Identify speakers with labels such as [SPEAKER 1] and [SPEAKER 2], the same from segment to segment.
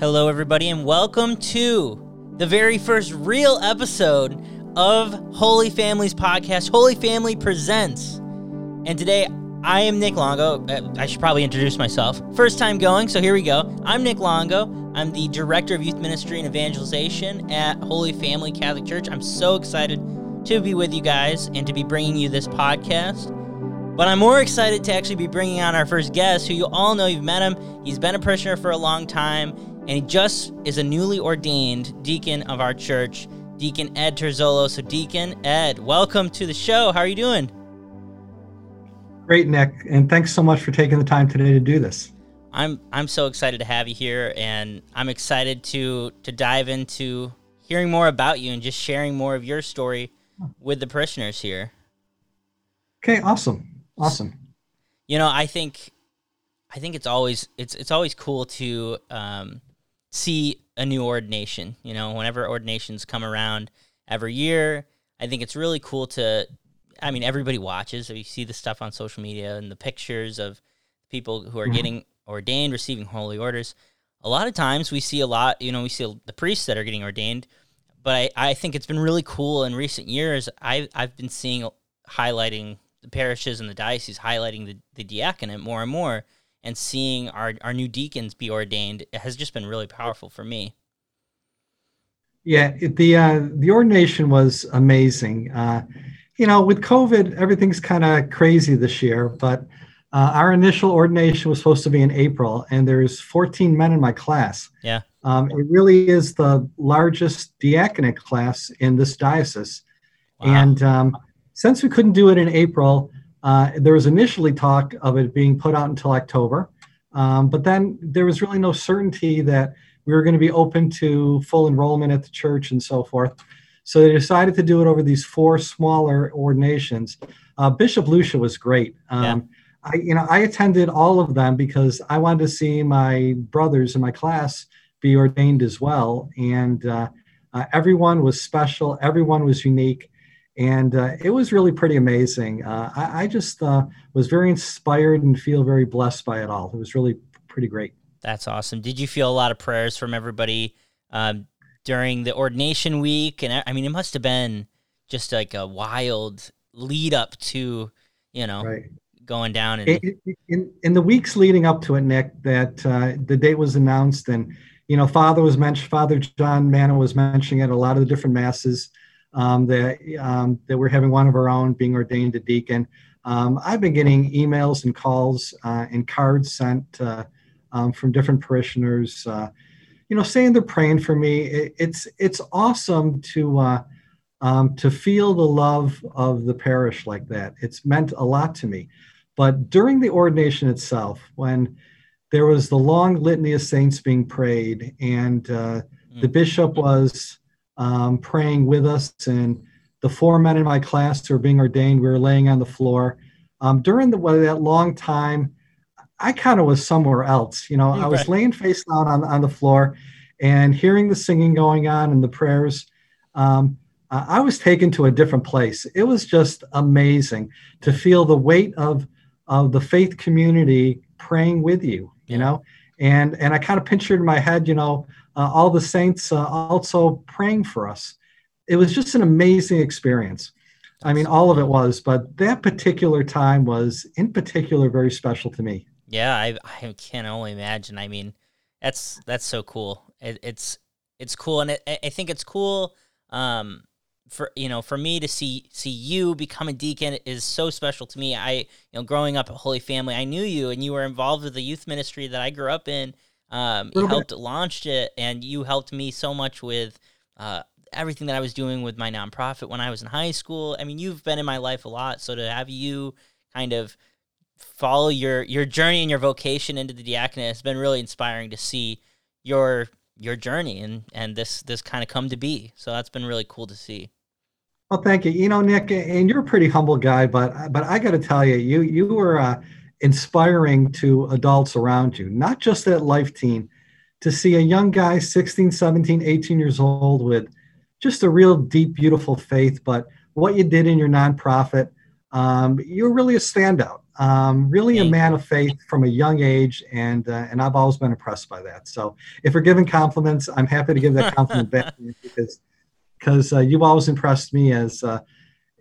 [SPEAKER 1] Hello, everybody, and welcome to the very first real episode of Holy Families Podcast. Holy Family Presents. And today, I am Nick Longo. Uh, I should probably introduce myself. First time going, so here we go. I'm Nick Longo. I'm the Director of Youth Ministry and Evangelization at Holy Family Catholic Church. I'm so excited to be with you guys and to be bringing you this podcast. But I'm more excited to actually be bringing on our first guest, who you all know you've met him. He's been a parishioner for a long time, and he just is a newly ordained deacon of our church, Deacon Ed Terzolo. So, Deacon Ed, welcome to the show. How are you doing?
[SPEAKER 2] Great, Nick, and thanks so much for taking the time today to do this.
[SPEAKER 1] I'm I'm so excited to have you here, and I'm excited to to dive into hearing more about you and just sharing more of your story with the parishioners here.
[SPEAKER 2] Okay, awesome, awesome.
[SPEAKER 1] You know, I think I think it's always it's it's always cool to um, see a new ordination. You know, whenever ordinations come around every year, I think it's really cool to. I mean, everybody watches. You see the stuff on social media and the pictures of people who are mm-hmm. getting ordained, receiving holy orders. A lot of times we see a lot. You know, we see the priests that are getting ordained, but I, I think it's been really cool in recent years. I I've been seeing highlighting the parishes and the diocese highlighting the, the diaconate more and more and seeing our, our new deacons be ordained has just been really powerful for me.
[SPEAKER 2] Yeah, it, the uh, the ordination was amazing. Uh, you know, with COVID, everything's kind of crazy this year. But uh, our initial ordination was supposed to be in April, and there's 14 men in my class.
[SPEAKER 1] Yeah,
[SPEAKER 2] um, it really is the largest diaconate class in this diocese. Wow. And um, since we couldn't do it in April, uh, there was initially talk of it being put out until October, um, but then there was really no certainty that we were going to be open to full enrollment at the church and so forth. So they decided to do it over these four smaller ordinations. Uh, Bishop Lucia was great. Um, yeah. I, you know, I attended all of them because I wanted to see my brothers in my class be ordained as well, and uh, uh everyone was special. Everyone was unique and uh, it was really pretty amazing. Uh, I, I, just uh, was very inspired and feel very blessed by it all. It was really pretty great.
[SPEAKER 1] That's awesome. Did you feel a lot of prayers from everybody um, during the ordination week? And I mean, it must have been just like a wild lead up to, you know, right. going down. And
[SPEAKER 2] in, in, in, the weeks leading up to it, Nick, that uh, the date was announced, and you know, Father was mentioned. Father John Manna was mentioning it. A lot of the different masses um, that um, that we're having one of our own being ordained a deacon. Um, I've been getting emails and calls uh, and cards sent uh, um, from different parishioners, uh, you know, saying they're praying for me. It, it's it's awesome to uh, um, to feel the love of the parish like that. It's meant a lot to me. But during the ordination itself, when there was the long litany of saints being prayed, and uh, the mm. bishop was um, praying with us. And the four men in my class who are being ordained, we were laying on the floor. Um, during the, that long time, I kind of was somewhere else. You know, I was laying face down on, on the floor and hearing the singing going on and the prayers. Um, I was taken to a different place. It was just amazing to feel the weight of, of the faith community praying with you, you know, and, and I kind of pictured in my head, you know, uh, all the saints uh, also praying for us. It was just an amazing experience. I mean, all of it was, but that particular time was, in particular, very special to me.
[SPEAKER 1] Yeah, I, I can only imagine. I mean, that's that's so cool. It, it's it's cool, and it, I think it's cool. Um, for you know, for me to see see you become a deacon is so special to me. I you know, growing up a Holy Family, I knew you, and you were involved with the youth ministry that I grew up in. Um, you helped launch it, and you helped me so much with uh, everything that I was doing with my nonprofit when I was in high school. I mean, you've been in my life a lot, so to have you kind of follow your your journey and your vocation into the diaconate has been really inspiring to see your your journey and and this this kind of come to be. So that's been really cool to see.
[SPEAKER 2] Well, thank you. You know, Nick, and you're a pretty humble guy, but but I got to tell you, you you were. Uh, inspiring to adults around you, not just at Life Teen, to see a young guy, 16, 17, 18 years old, with just a real deep, beautiful faith. But what you did in your nonprofit, um, you're really a standout. um, really a man of faith from a young age, and uh, and I've always been impressed by that. So if we're giving compliments, I'm happy to give that compliment back because because uh, you've always impressed me as uh,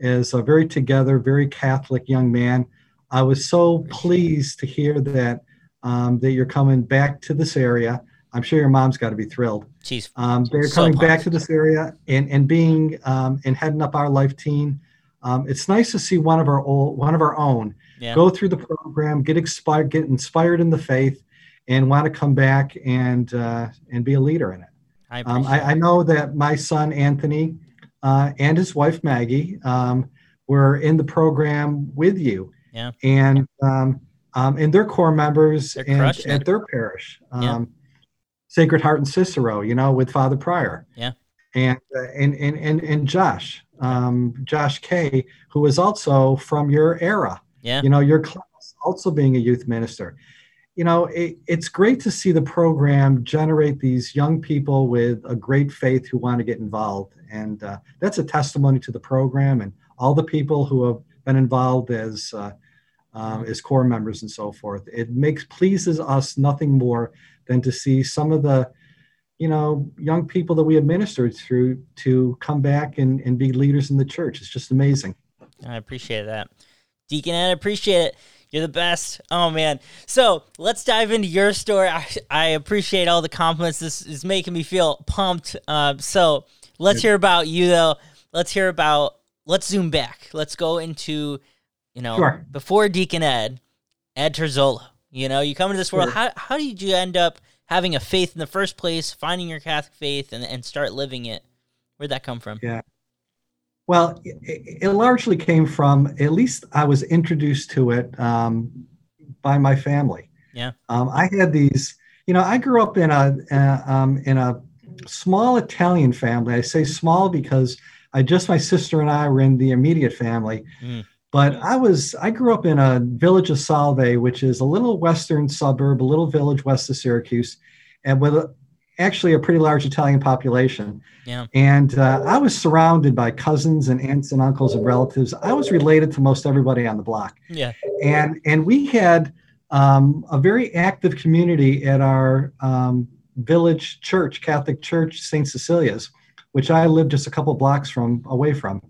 [SPEAKER 2] as a very together, very Catholic young man. I was so pleased to hear that um, that you're coming back to this area. I'm sure your mom's got to be thrilled.
[SPEAKER 1] She's
[SPEAKER 2] um, they're so coming pumped. back to this area and and being um, and heading up our Life Teen. Um, it's nice to see one of our old, one of our own yeah. go through the program, get inspired, get inspired in the faith, and want to come back and uh, and be a leader in it. I, um, I, I, know that my son Anthony uh, and his wife Maggie um, were in the program with you.
[SPEAKER 1] Yeah.
[SPEAKER 2] And um, um, and their core members and, at their parish.
[SPEAKER 1] Yeah.
[SPEAKER 2] Um, Sacred Heart and Cicero, you know, with Father Pryor.
[SPEAKER 1] Yeah.
[SPEAKER 2] And uh, and, and and and Josh, um, Josh K, who is also from your era.
[SPEAKER 1] Yeah.
[SPEAKER 2] You know, your class also being a youth minister. You know, it, it's great to see the program generate these young people with a great faith who want to get involved, and uh, that's a testimony to the program and all the people who have been involved as uh, um, as core members and so forth. It makes pleases us nothing more than to see some of the you know young people that we administered through to come back and, and be leaders in the church. It's just amazing.
[SPEAKER 1] I appreciate that. Deacon Ed, appreciate it. You're the best. Oh man. So let's dive into your story. I, I appreciate all the compliments. This is making me feel pumped. Uh, so let's hear about you though. Let's hear about let's zoom back. Let's go into you know,
[SPEAKER 2] sure.
[SPEAKER 1] before Deacon Ed, Ed Terzola. You know, you come into this world. Sure. How how did you end up having a faith in the first place, finding your Catholic faith, and and start living it? Where'd that come from?
[SPEAKER 2] Yeah. Well, it, it largely came from at least I was introduced to it um, by my family.
[SPEAKER 1] Yeah.
[SPEAKER 2] Um, I had these. You know, I grew up in a uh, um, in a small Italian family. I say small because I just my sister and I were in the immediate family. Mm. But I was I grew up in a village of Solvay, which is a little western suburb, a little village west of Syracuse, and with a, actually a pretty large Italian population.
[SPEAKER 1] Yeah.
[SPEAKER 2] And uh, I was surrounded by cousins and aunts and uncles and relatives. I was related to most everybody on the block.
[SPEAKER 1] Yeah.
[SPEAKER 2] And and we had um, a very active community at our um, village church, Catholic Church, St. Cecilia's, which I lived just a couple blocks from away from.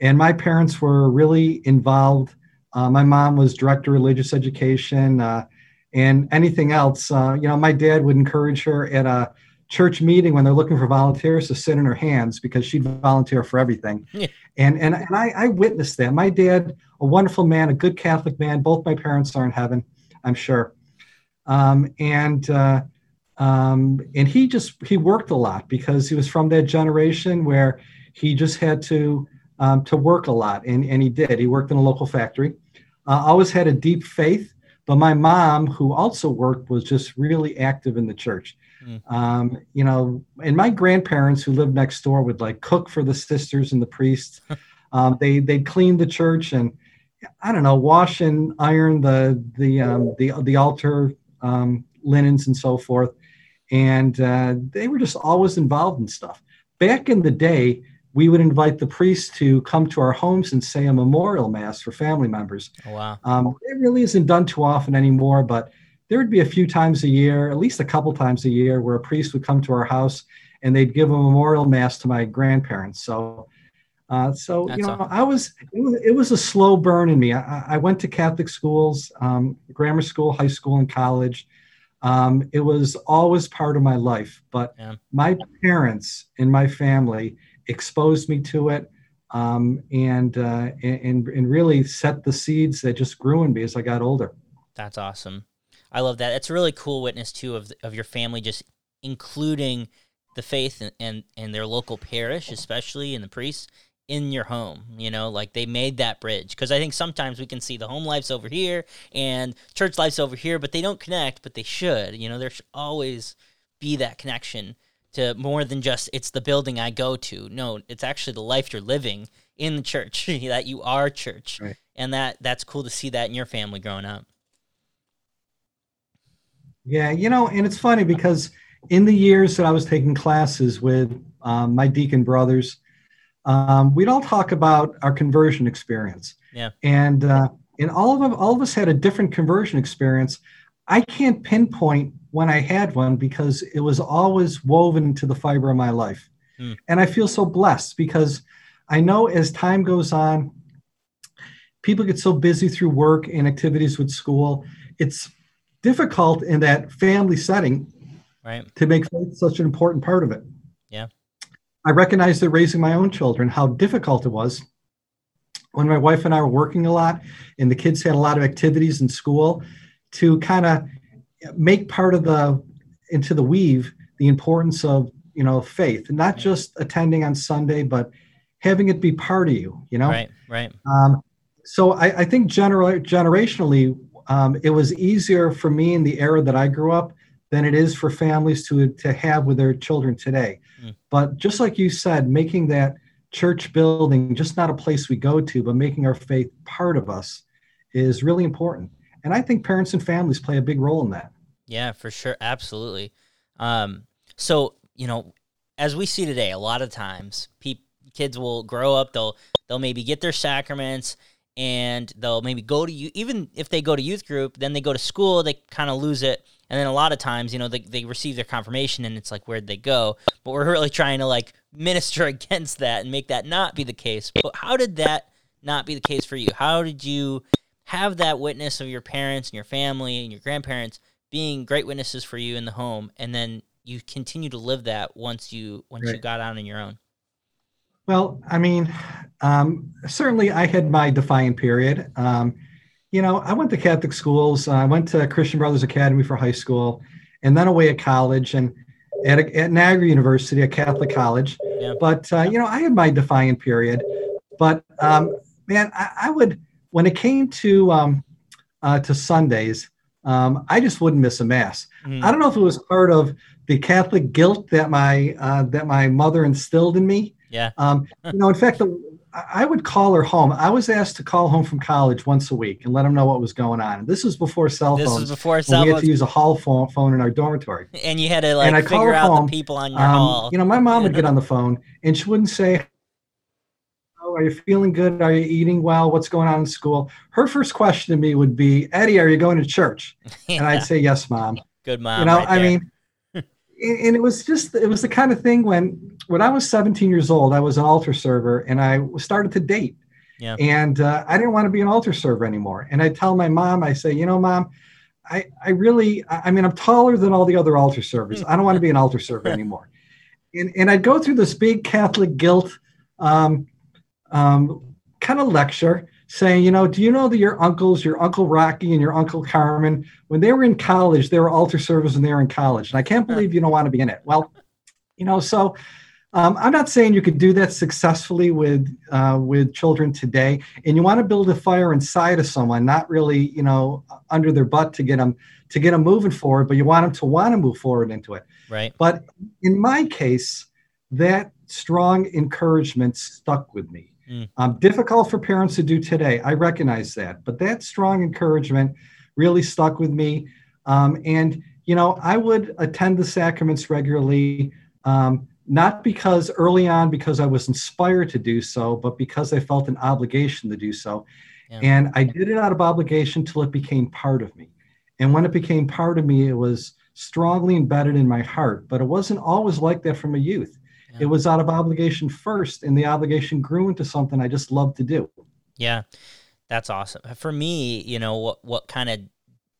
[SPEAKER 2] And my parents were really involved. Uh, my mom was director of religious education uh, and anything else. Uh, you know, my dad would encourage her at a church meeting when they're looking for volunteers to sit in her hands because she'd volunteer for everything. Yeah. And and, and I, I witnessed that. My dad, a wonderful man, a good Catholic man. Both my parents are in heaven, I'm sure. Um, and uh, um, and he just he worked a lot because he was from that generation where he just had to um, to work a lot, and, and he did. He worked in a local factory. Uh, always had a deep faith, but my mom, who also worked, was just really active in the church. Mm. Um, you know, and my grandparents who lived next door would like cook for the sisters and the priests. um, they they'd clean the church and I don't know, wash and iron the the um, the the altar um, linens and so forth. And uh, they were just always involved in stuff. Back in the day, we would invite the priest to come to our homes and say a memorial mass for family members.
[SPEAKER 1] Oh, wow.
[SPEAKER 2] Um, it really isn't done too often anymore, but there would be a few times a year, at least a couple times a year, where a priest would come to our house and they'd give a memorial mass to my grandparents. So, uh, so That's you know, awesome. I was it, was it, was a slow burn in me. I, I went to Catholic schools, um, grammar school, high school, and college. Um, it was always part of my life, but yeah. my parents and my family exposed me to it um, and, uh, and, and really set the seeds that just grew in me as I got older.
[SPEAKER 1] That's awesome. I love that. It's a really cool witness too of of your family just including the faith and, and, and their local parish, especially and the priests in your home. You know, like they made that bridge because I think sometimes we can see the home life's over here and church life's over here, but they don't connect, but they should. You know, there should always be that connection to more than just it's the building I go to. No, it's actually the life you're living in the church that you are church,
[SPEAKER 2] right.
[SPEAKER 1] and that that's cool to see that in your family growing up.
[SPEAKER 2] Yeah, you know, and it's funny because in the years that I was taking classes with um, my deacon brothers, um, we'd all talk about our conversion experience.
[SPEAKER 1] Yeah,
[SPEAKER 2] and uh, and all of them, all of us had a different conversion experience. I can't pinpoint when I had one because it was always woven into the fiber of my life. Mm. And I feel so blessed because I know as time goes on, people get so busy through work and activities with school. It's difficult in that family setting
[SPEAKER 1] right.
[SPEAKER 2] to make faith such an important part of it.
[SPEAKER 1] Yeah.
[SPEAKER 2] I recognize that raising my own children, how difficult it was when my wife and I were working a lot and the kids had a lot of activities in school to kind of make part of the into the weave the importance of you know faith not just attending on sunday but having it be part of you you know?
[SPEAKER 1] Right right.
[SPEAKER 2] Um, so I, I, think gener- generationally um, it was easier for me in the era that i grew up than it is for families to to have with their children today. Mm. but just like you said making that church building just not a place we go to but making our faith part of us is really important and i think parents and families play a big role in that.
[SPEAKER 1] Yeah for sure. Absolutely. Um, so you know as we see today a lot of times pe- kids will grow up they'll they'll maybe get their sacraments and they'll maybe go to you even if they go to youth group then they go to school they kind of lose it. And then a lot of times you know they, they receive their confirmation and it's like where'd they go? But we're really trying to like minister against that and make that not be the case. But how did that not be the case for you? How did you have that witness of your parents and your family and your grandparents being great witnesses for you in the home and then you continue to live that once you once right. you got out on your own
[SPEAKER 2] well, I mean, um, certainly I had my defiant period. Um, you know, I went to Catholic schools. I went to Christian Brothers Academy for high school, and then away at college and at, a, at Niagara University, a Catholic college. Yeah. But uh, you know, I had my defiant period. But um, man, I, I, would when it came to um, uh, to Sundays, um, I just wouldn't miss a mass. Mm. I don't know if it was part of the Catholic guilt that my uh, that my mother instilled in me
[SPEAKER 1] yeah. Um,
[SPEAKER 2] you know, in fact, I would call her home. I was asked to call home from college once a week and let them know what was going on. And This was before cell phones. This was
[SPEAKER 1] before cell phones.
[SPEAKER 2] We had to use a hall phone, phone in our dormitory.
[SPEAKER 1] And you had to like and I figure out home, the people on your um, hall.
[SPEAKER 2] You know, my mom would get on the phone and she wouldn't say, "Oh, are you feeling good? Are you eating well? What's going on in school?" Her first question to me would be, "Eddie, are you going to church?" yeah. And I'd say, "Yes, mom."
[SPEAKER 1] Good mom.
[SPEAKER 2] You know,
[SPEAKER 1] right
[SPEAKER 2] I mean, and it was just it was the kind of thing when when I was 17 years old, I was an altar server and I started to date.
[SPEAKER 1] Yeah.
[SPEAKER 2] And uh, I didn't want to be an altar server anymore. And I tell my mom, I say, you know, mom, I, I really, I mean, I'm taller than all the other altar servers. I don't want to be an altar server anymore. And, and I'd go through this big Catholic guilt um, um, kind of lecture saying, you know, do you know that your uncles, your Uncle Rocky and your Uncle Carmen, when they were in college, they were altar servers and they were in college. And I can't believe you don't want to be in it. Well, you know, so um, I'm not saying you could do that successfully with uh, with children today, and you want to build a fire inside of someone, not really, you know, under their butt to get them to get them moving forward, but you want them to want to move forward into it.
[SPEAKER 1] Right.
[SPEAKER 2] But in my case, that strong encouragement stuck with me. Mm. Um, difficult for parents to do today. I recognize that, but that strong encouragement really stuck with me. Um, and you know, I would attend the sacraments regularly, um, not because early on because I was inspired to do so, but because I felt an obligation to do so. Yeah. And I did it out of obligation till it became part of me. And when it became part of me, it was strongly embedded in my heart. But it wasn't always like that from a youth. Yeah. It was out of obligation first, and the obligation grew into something I just love to do.
[SPEAKER 1] Yeah, that's awesome. For me, you know, what what kind of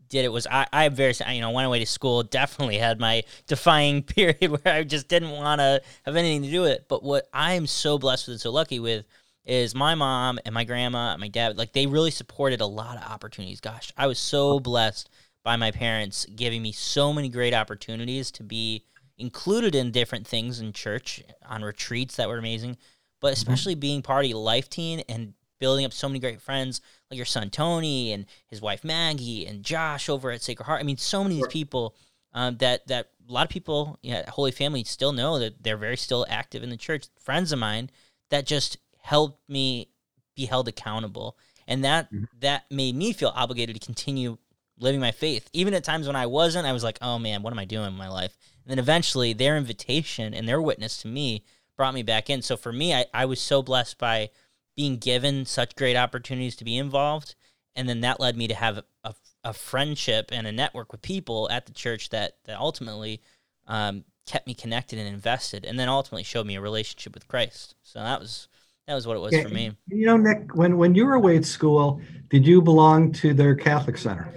[SPEAKER 1] did it was I, I very you know went away to school definitely had my defying period where I just didn't want to have anything to do with it but what I am so blessed with and so lucky with is my mom and my grandma and my dad like they really supported a lot of opportunities gosh I was so blessed by my parents giving me so many great opportunities to be included in different things in church on retreats that were amazing, but mm-hmm. especially mm-hmm. being part of Life Teen and building up so many great friends like your son Tony and his wife Maggie and Josh over at Sacred Heart. I mean, so many of these people um, that that a lot of people, yeah, Holy Family still know that they're very still active in the church. Friends of mine that just helped me be held accountable, and that mm-hmm. that made me feel obligated to continue living my faith, even at times when I wasn't. I was like, oh man, what am I doing in my life? And then eventually their invitation and their witness to me brought me back in. So for me, I, I was so blessed by being given such great opportunities to be involved and then that led me to have a, a friendship and a network with people at the church that that ultimately um, kept me connected and invested, and then ultimately showed me a relationship with Christ. So that was that was what it was yeah, for me.
[SPEAKER 2] You know, Nick, when when you were away at school, did you belong to their Catholic center?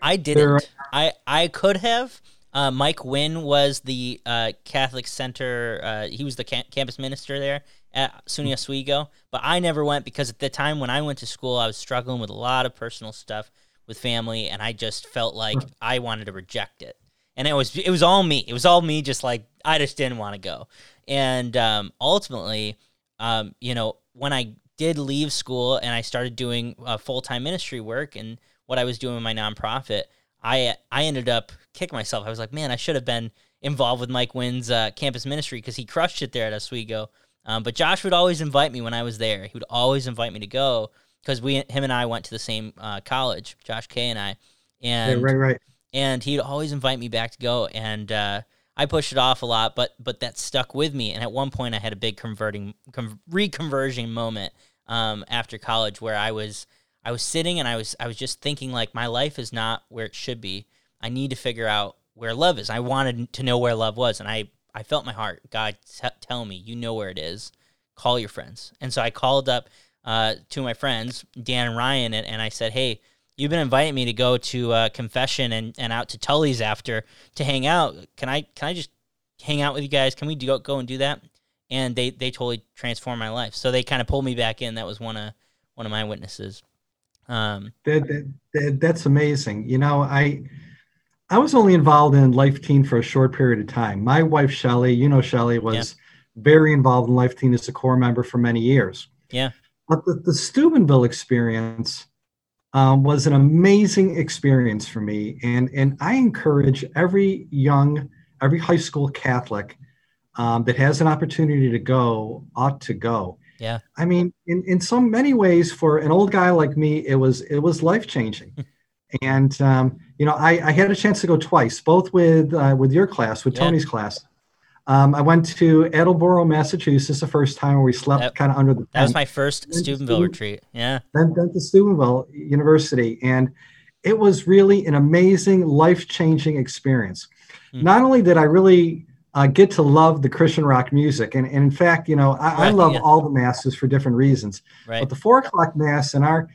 [SPEAKER 1] I didn't. I I could have. Uh, Mike Wynn was the uh, Catholic Center. Uh, he was the ca- campus minister there at SUNY Oswego, but I never went because at the time when I went to school, I was struggling with a lot of personal stuff with family, and I just felt like I wanted to reject it. And it was it was all me. It was all me. Just like I just didn't want to go. And um, ultimately, um, you know, when I did leave school and I started doing uh, full time ministry work and what I was doing with my nonprofit, I I ended up kicking myself. I was like, man, I should have been involved with Mike Wynn's uh, campus ministry because he crushed it there at Oswego. Um, but Josh would always invite me when I was there. He would always invite me to go because we, him and I went to the same uh, college, Josh K and I, and
[SPEAKER 2] yeah, right, right.
[SPEAKER 1] And he'd always invite me back to go, and uh, I pushed it off a lot, but but that stuck with me. And at one point, I had a big converting, com- reconversion moment um, after college where I was I was sitting and I was I was just thinking like my life is not where it should be. I need to figure out where love is. I wanted to know where love was, and I I felt my heart. God, t- tell me, you know where it is. Call your friends. And so I called up uh, to my friends, Dan and Ryan, and, and I said, hey, you've been inviting me to go to uh, confession and, and out to Tully's after to hang out. Can I can I just hang out with you guys? Can we do, go and do that? And they they totally transformed my life. So they kind of pulled me back in. That was one of one of my witnesses.
[SPEAKER 2] Um, that, that, that, that's amazing. You know, I I was only involved in Life Teen for a short period of time. My wife Shelly, you know Shelly, was yeah. very involved in Life Teen as a core member for many years.
[SPEAKER 1] Yeah.
[SPEAKER 2] But the, the Steubenville experience um, was an amazing experience for me, and and I encourage every young, every high school Catholic um, that has an opportunity to go ought to go.
[SPEAKER 1] Yeah.
[SPEAKER 2] I mean, in, in so many ways, for an old guy like me, it was it was life changing. and um, you know, I, I, had a chance to go twice, both with uh, with your class, with yeah. Tony's class. Um, I went to Attleboro, Massachusetts, the first time where we slept kind of under the.
[SPEAKER 1] That was my first Steubenville retreat. Yeah.
[SPEAKER 2] Then, then to Steubenville University, and it was really an amazing, life changing experience. Mm. Not only did I really uh, get to love the Christian rock music. And, and in fact, you know, I, right, I love yeah. all the masses for different reasons.
[SPEAKER 1] Right.
[SPEAKER 2] But the four o'clock mass and our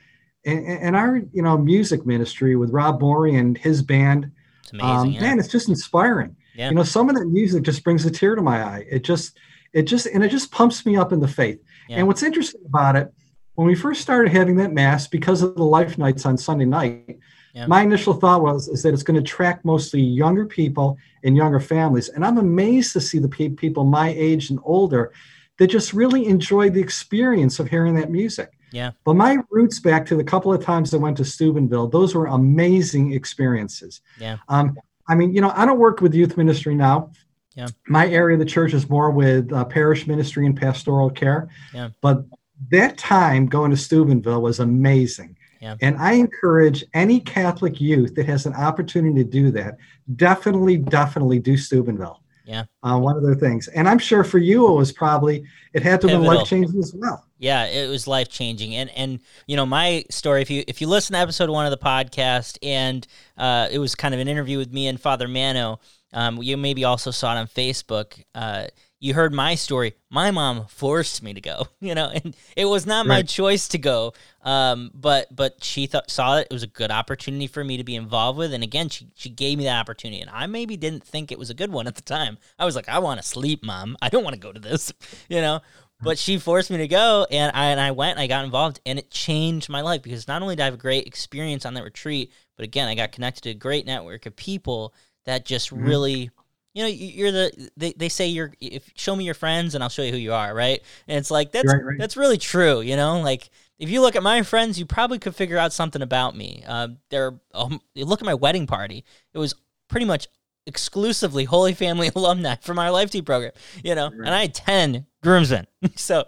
[SPEAKER 2] and, our you know music ministry with Rob Morey and his band,
[SPEAKER 1] it's amazing, um, yeah.
[SPEAKER 2] man, it's just inspiring.
[SPEAKER 1] Yeah.
[SPEAKER 2] You know, some of that music just brings a tear to my eye. It just it just and it just pumps me up in the faith. Yeah. And what's interesting about it, when we first started having that mass, because of the life nights on Sunday night. My initial thought was is that it's going to attract mostly younger people and younger families, and I'm amazed to see the pe- people my age and older that just really enjoy the experience of hearing that music.
[SPEAKER 1] Yeah.
[SPEAKER 2] But my roots back to the couple of times I went to Steubenville, those were amazing experiences.
[SPEAKER 1] Yeah.
[SPEAKER 2] Um, I mean, you know, I don't work with youth ministry now.
[SPEAKER 1] Yeah.
[SPEAKER 2] My area of the church is more with uh, parish ministry and pastoral care.
[SPEAKER 1] Yeah.
[SPEAKER 2] But that time going to Steubenville was amazing.
[SPEAKER 1] Yeah.
[SPEAKER 2] And I encourage any Catholic youth that has an opportunity to do that, definitely, definitely do Steubenville.
[SPEAKER 1] Yeah.
[SPEAKER 2] Uh, one of the things. And I'm sure for you, it was probably, it had to be life changing as well.
[SPEAKER 1] Yeah, it was life changing. And, and, you know, my story, if you, if you listen to episode one of the podcast and uh, it was kind of an interview with me and Father Mano, um, you maybe also saw it on Facebook. Uh, you heard my story. My mom forced me to go, you know, and it was not right. my choice to go. Um, but but she th- saw it. It was a good opportunity for me to be involved with, and again, she she gave me that opportunity, and I maybe didn't think it was a good one at the time. I was like, I want to sleep, mom. I don't want to go to this, you know. But she forced me to go, and I and I went. And I got involved, and it changed my life because not only did I have a great experience on that retreat, but again, I got connected to a great network of people that just mm-hmm. really you know you're the they, they say you're if show me your friends and i'll show you who you are right? And it's like that's right, right. that's really true you know? Like if you look at my friends you probably could figure out something about me. Uh, they're um, look at my wedding party it was pretty much exclusively holy family alumni from our Life Teen program you know? Right. and i had 10 groomsmen so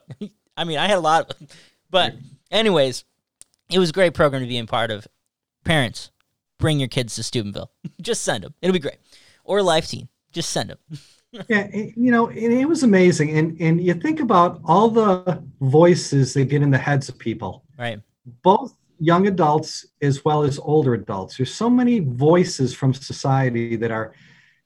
[SPEAKER 1] i mean i had a lot of, but anyways it was a great program to be in part of. Parents bring your kids to steubenville. Just send them it'll be great. Or Life Teen just send them.
[SPEAKER 2] yeah, you know, it was amazing, and and you think about all the voices that get in the heads of people.
[SPEAKER 1] Right.
[SPEAKER 2] Both young adults as well as older adults. There's so many voices from society that are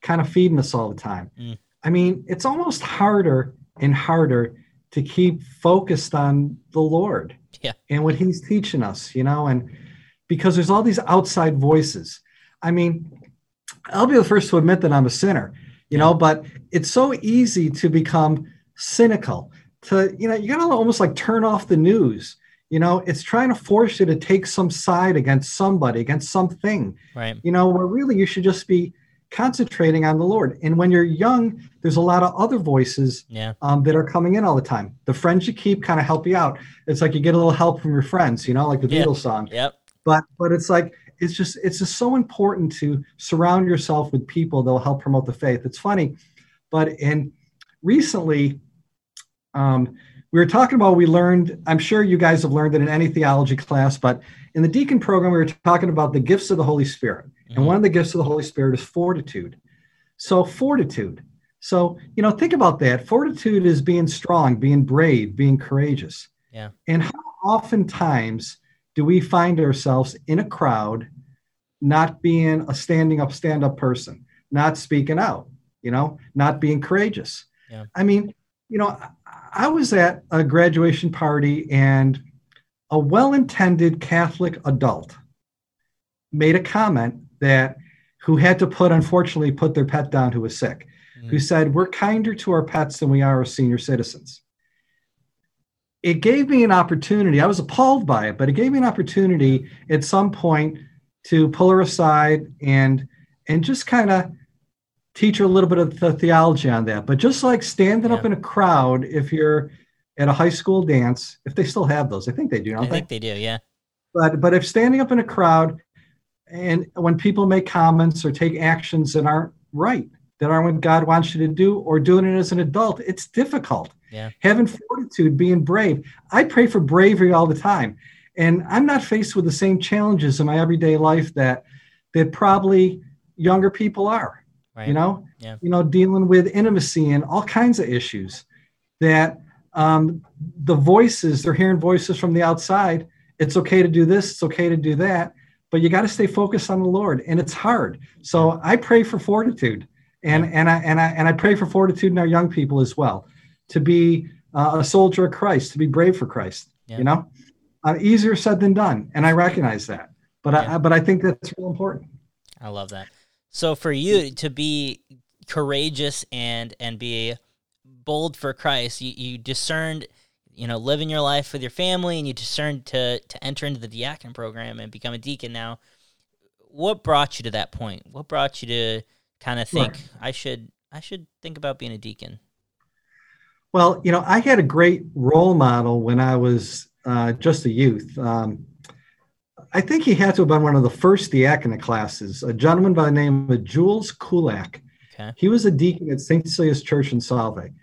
[SPEAKER 2] kind of feeding us all the time. Mm. I mean, it's almost harder and harder to keep focused on the Lord
[SPEAKER 1] yeah.
[SPEAKER 2] and what He's teaching us, you know, and because there's all these outside voices. I mean, I'll be the first to admit that I'm a sinner, you know, but it's so easy to become cynical. To, you know, you gotta almost like turn off the news. You know, it's trying to force you to take some side against somebody, against something.
[SPEAKER 1] Right.
[SPEAKER 2] You know, where really you should just be concentrating on the Lord. And when you're young, there's a lot of other voices
[SPEAKER 1] yeah.
[SPEAKER 2] um, that are coming in all the time. The friends you keep kind of help you out. It's like you get a little help from your friends, you know, like the
[SPEAKER 1] yeah.
[SPEAKER 2] Beatles song.
[SPEAKER 1] Yep.
[SPEAKER 2] But but it's like it's just it's just so important to surround yourself with people that'll help promote the faith. It's funny, but in recently, um, we were talking about we learned. I'm sure you guys have learned it in any theology class, but in the deacon program, we were talking about the gifts of the Holy Spirit, mm-hmm. and one of the gifts of the Holy Spirit is fortitude. So fortitude. So you know, think about that. Fortitude is being strong, being brave, being courageous.
[SPEAKER 1] Yeah.
[SPEAKER 2] And how oftentimes do we find ourselves in a crowd not being a standing up stand up person not speaking out you know not being courageous
[SPEAKER 1] yeah.
[SPEAKER 2] i mean you know i was at a graduation party and a well-intended catholic adult made a comment that who had to put unfortunately put their pet down who was sick mm. who said we're kinder to our pets than we are our senior citizens it gave me an opportunity. I was appalled by it, but it gave me an opportunity at some point to pull her aside and and just kind of teach her a little bit of the theology on that. But just like standing yeah. up in a crowd, if you're at a high school dance, if they still have those, I think they do.
[SPEAKER 1] I think they? they do, yeah.
[SPEAKER 2] But but if standing up in a crowd and when people make comments or take actions that aren't right, that aren't what God wants you to do, or doing it as an adult, it's difficult
[SPEAKER 1] yeah.
[SPEAKER 2] having fortitude, being brave. I pray for bravery all the time. And I'm not faced with the same challenges in my everyday life that that probably younger people are.
[SPEAKER 1] Right.
[SPEAKER 2] You know,
[SPEAKER 1] yeah.
[SPEAKER 2] you know, dealing with intimacy and all kinds of issues that um, the voices they're hearing voices from the outside. It's okay to do this. It's okay to do that. But you got to stay focused on the Lord, and it's hard. So I pray for fortitude, and and I and I and I pray for fortitude in our young people as well to be uh, a soldier of Christ, to be brave for Christ. Yeah. You know, uh, easier said than done, and I recognize that. But yeah. I but I think that's real important.
[SPEAKER 1] I love that. So for you to be courageous and and be bold for Christ, you, you discerned, you know, living your life with your family, and you discerned to to enter into the diacon program and become a deacon. Now, what brought you to that point? What brought you to kind of think right. I should I should think about being a deacon?
[SPEAKER 2] Well, you know, I had a great role model when I was uh, just a youth. Um, I think he had to have been one of the first diaconate classes, a gentleman by the name of Jules Kulak.
[SPEAKER 1] Okay.
[SPEAKER 2] He was a deacon at St. Cecilia's Church in Solvay.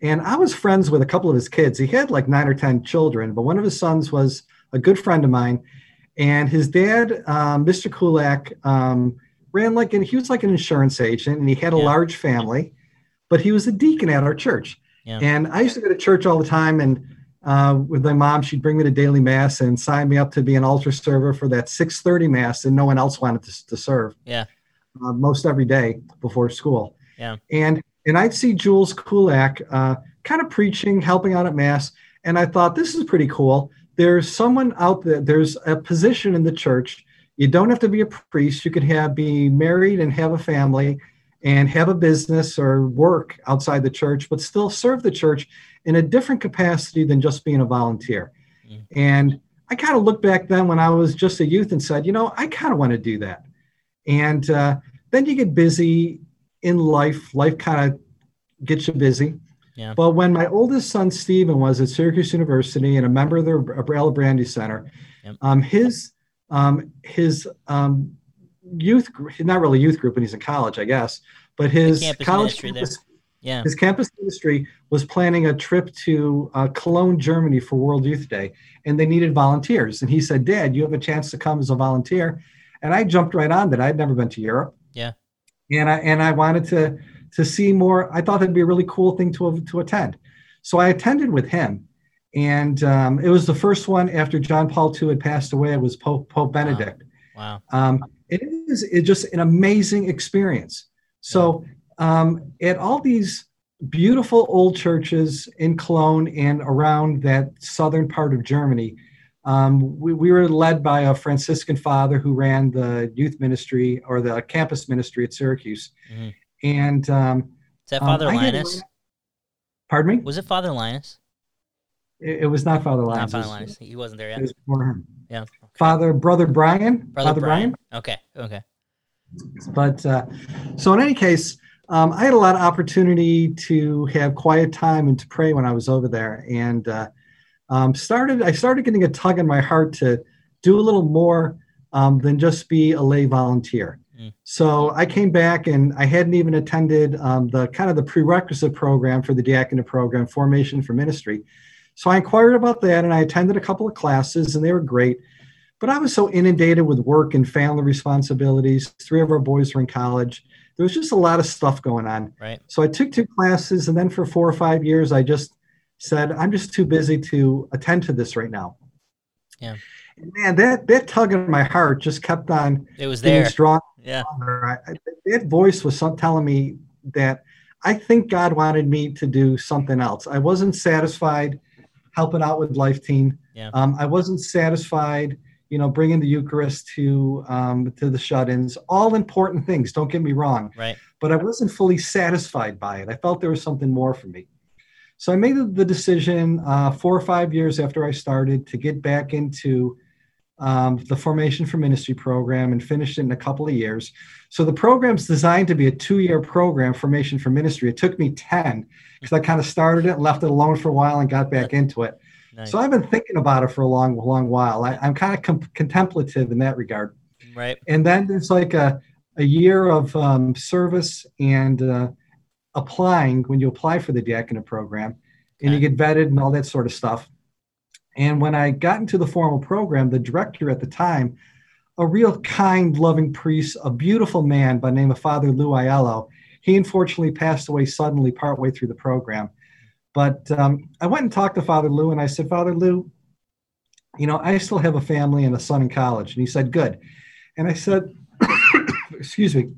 [SPEAKER 2] And I was friends with a couple of his kids. He had like nine or 10 children, but one of his sons was a good friend of mine. And his dad, um, Mr. Kulak, um, ran like, an, he was like an insurance agent and he had a yeah. large family, but he was a deacon at our church.
[SPEAKER 1] Yeah.
[SPEAKER 2] And I used to go to church all the time, and uh, with my mom, she'd bring me to daily mass and sign me up to be an altar server for that 6:30 mass, and no one else wanted to, to serve.
[SPEAKER 1] Yeah.
[SPEAKER 2] Uh, most every day before school.
[SPEAKER 1] Yeah.
[SPEAKER 2] And and I'd see Jules Kulak uh, kind of preaching, helping out at mass, and I thought this is pretty cool. There's someone out there. There's a position in the church. You don't have to be a priest. You could have be married and have a family and have a business or work outside the church, but still serve the church in a different capacity than just being a volunteer. Mm-hmm. And I kind of looked back then when I was just a youth and said, you know, I kind of want to do that. And uh, then you get busy in life, life kind of gets you busy.
[SPEAKER 1] Yeah.
[SPEAKER 2] But when my oldest son Stephen was at Syracuse University and a member of the Alibrandi Center,
[SPEAKER 1] yep.
[SPEAKER 2] um, his um, his um, youth not really youth group when he's in college, I guess, but his college
[SPEAKER 1] campus, yeah,
[SPEAKER 2] his campus ministry was planning a trip to uh, Cologne, Germany for World Youth Day, and they needed volunteers. And he said, "Dad, you have a chance to come as a volunteer." And I jumped right on that. I'd never been to Europe.
[SPEAKER 1] Yeah,
[SPEAKER 2] and I and I wanted to to see more. I thought that'd be a really cool thing to to attend. So I attended with him, and um, it was the first one after John Paul II had passed away. It was Pope, Pope Benedict.
[SPEAKER 1] Wow.
[SPEAKER 2] Um, it is it's just an amazing experience. So um, at all these beautiful old churches in Cologne and around that southern part of Germany, um, we, we, were led by a Franciscan father who ran the youth ministry or the campus ministry at Syracuse. Mm-hmm. And um,
[SPEAKER 1] is that Father um, Linus? Had,
[SPEAKER 2] pardon me?
[SPEAKER 1] Was it Father Linus?
[SPEAKER 2] It, it was not Father Linus.
[SPEAKER 1] Not Father Linus. He wasn't there yet.
[SPEAKER 2] Was.
[SPEAKER 1] Yeah. Okay.
[SPEAKER 2] Father, Brother Brian.
[SPEAKER 1] Brother
[SPEAKER 2] Father
[SPEAKER 1] Brian. Brian. Okay. Okay.
[SPEAKER 2] But uh, so in any case, um, I had a lot of opportunity to have quiet time and to pray when I was over there, and uh, um, started. I started getting a tug in my heart to do a little more um, than just be a lay volunteer. Mm. So I came back and I hadn't even attended um, the kind of the prerequisite program for the diaconate program, formation for ministry. So I inquired about that and I attended a couple of classes and they were great. But I was so inundated with work and family responsibilities. Three of our boys were in college. There was just a lot of stuff going on.
[SPEAKER 1] Right.
[SPEAKER 2] So I took two classes, and then for four or five years, I just said, I'm just too busy to attend to this right now.
[SPEAKER 1] Yeah.
[SPEAKER 2] And man, that that tug in my heart just kept on.
[SPEAKER 1] It was there.
[SPEAKER 2] Strong.
[SPEAKER 1] Yeah.
[SPEAKER 2] I, I, that voice was some, telling me that I think God wanted me to do something else. I wasn't satisfied helping out with Life Teen.
[SPEAKER 1] Yeah.
[SPEAKER 2] Um, I wasn't satisfied you know, bringing the Eucharist to um, to the shut-ins, all important things. Don't get me wrong.
[SPEAKER 1] Right.
[SPEAKER 2] But I wasn't fully satisfied by it. I felt there was something more for me. So I made the decision uh, four or five years after I started to get back into um, the Formation for Ministry program and finished it in a couple of years. So the program's designed to be a two-year program, Formation for Ministry. It took me ten because I kind of started it, left it alone for a while, and got back into it. Nice. So I've been thinking about it for a long, long while. I, am kind of com- contemplative in that regard.
[SPEAKER 1] Right.
[SPEAKER 2] And then there's like a, a year of um, service and uh, applying when you apply for the diaconate program and okay. you get vetted and all that sort of stuff. And when I got into the formal program, the director at the time, a real kind, loving priest, a beautiful man by name of Father Lou Aiello, he unfortunately passed away suddenly partway through the program. But um, I went and talked to Father Lou and I said, Father Lou, you know, I still have a family and a son in college. And he said, Good. And I said, Excuse me.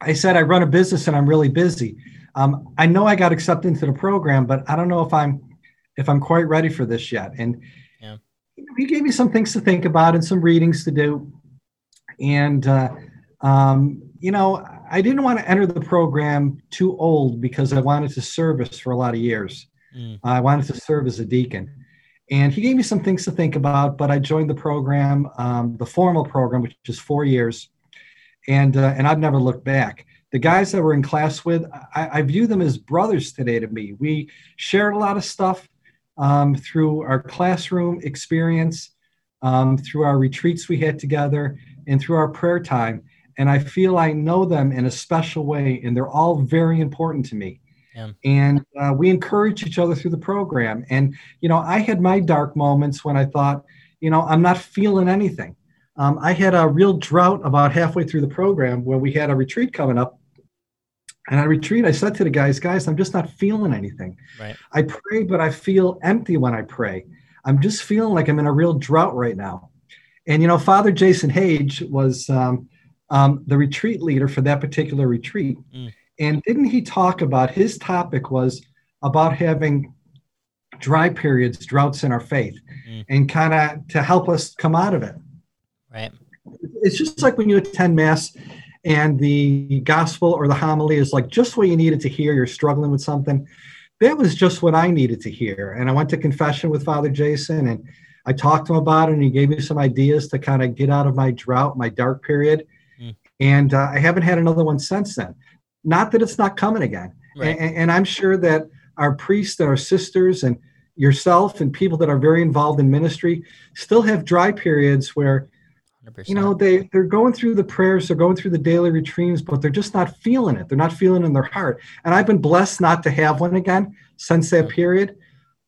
[SPEAKER 2] I said, I run a business and I'm really busy. Um, I know I got accepted into the program, but I don't know if I'm if I'm quite ready for this yet. And
[SPEAKER 1] yeah.
[SPEAKER 2] he gave me some things to think about and some readings to do. And uh, um, you know, I didn't want to enter the program too old because I wanted to service for a lot of years. Mm. I wanted to serve as a deacon. And he gave me some things to think about, but I joined the program, um, the formal program, which is four years. And, uh, and I've never looked back. The guys that we're in class with, I, I view them as brothers today to me. We shared a lot of stuff um, through our classroom experience, um, through our retreats we had together, and through our prayer time and I feel I know them in a special way, and they're all very important to me.
[SPEAKER 1] Yeah.
[SPEAKER 2] And uh, we encourage each other through the program. And, you know, I had my dark moments when I thought, you know, I'm not feeling anything. Um, I had a real drought about halfway through the program where we had a retreat coming up. And I retreat, I said to the guys, guys, I'm just not feeling anything.
[SPEAKER 1] Right.
[SPEAKER 2] I pray, but I feel empty when I pray. I'm just feeling like I'm in a real drought right now. And, you know, Father Jason Hage was, um, um, the retreat leader for that particular retreat. Mm. And didn't he talk about his topic was about having dry periods, droughts in our faith, mm. and kind of to help us come out of it.
[SPEAKER 1] Right.
[SPEAKER 2] It's just like when you attend mass and the gospel or the homily is like just what you needed to hear. You're struggling with something. That was just what I needed to hear. And I went to confession with Father Jason and I talked to him about it and he gave me some ideas to kind of get out of my drought, my dark period. And uh, I haven't had another one since then. Not that it's not coming again. Right. And, and, I'm sure that our priests and our sisters and yourself and people that are very involved in ministry still have dry periods where 100%. you know they they're going through the prayers they're going through the daily retreats but they're just not feeling it they're not feeling in their heart and i've been blessed not to have one again since that period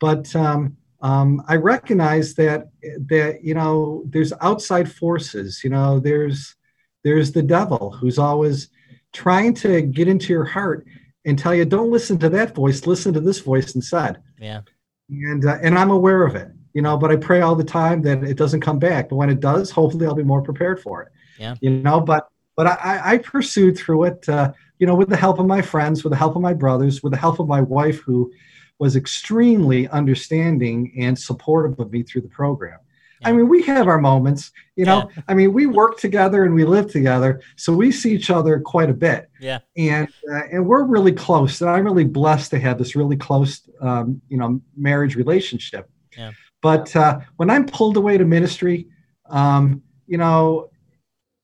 [SPEAKER 2] but um, um, i recognize that that you know there's outside forces you know there's there's the devil who's always trying to get into your heart and tell you, don't listen to that voice, listen to this voice instead.
[SPEAKER 1] Yeah.
[SPEAKER 2] And uh, and I'm aware of it, you know, but I pray all the time that it doesn't come back. But when it does, hopefully I'll be more prepared for it.
[SPEAKER 1] Yeah.
[SPEAKER 2] You know, but but I, I pursued through it, uh, you know, with the help of my friends, with the help of my brothers, with the help of my wife, who was extremely understanding and supportive of me through the program. I mean, we have our moments, you know. Yeah. I mean, we work together and we live together, so we see each other quite a bit.
[SPEAKER 1] Yeah.
[SPEAKER 2] And uh, and we're really close, and I'm really blessed to have this really close, um, you know, marriage relationship.
[SPEAKER 1] Yeah.
[SPEAKER 2] But uh, when I'm pulled away to ministry, um, you know,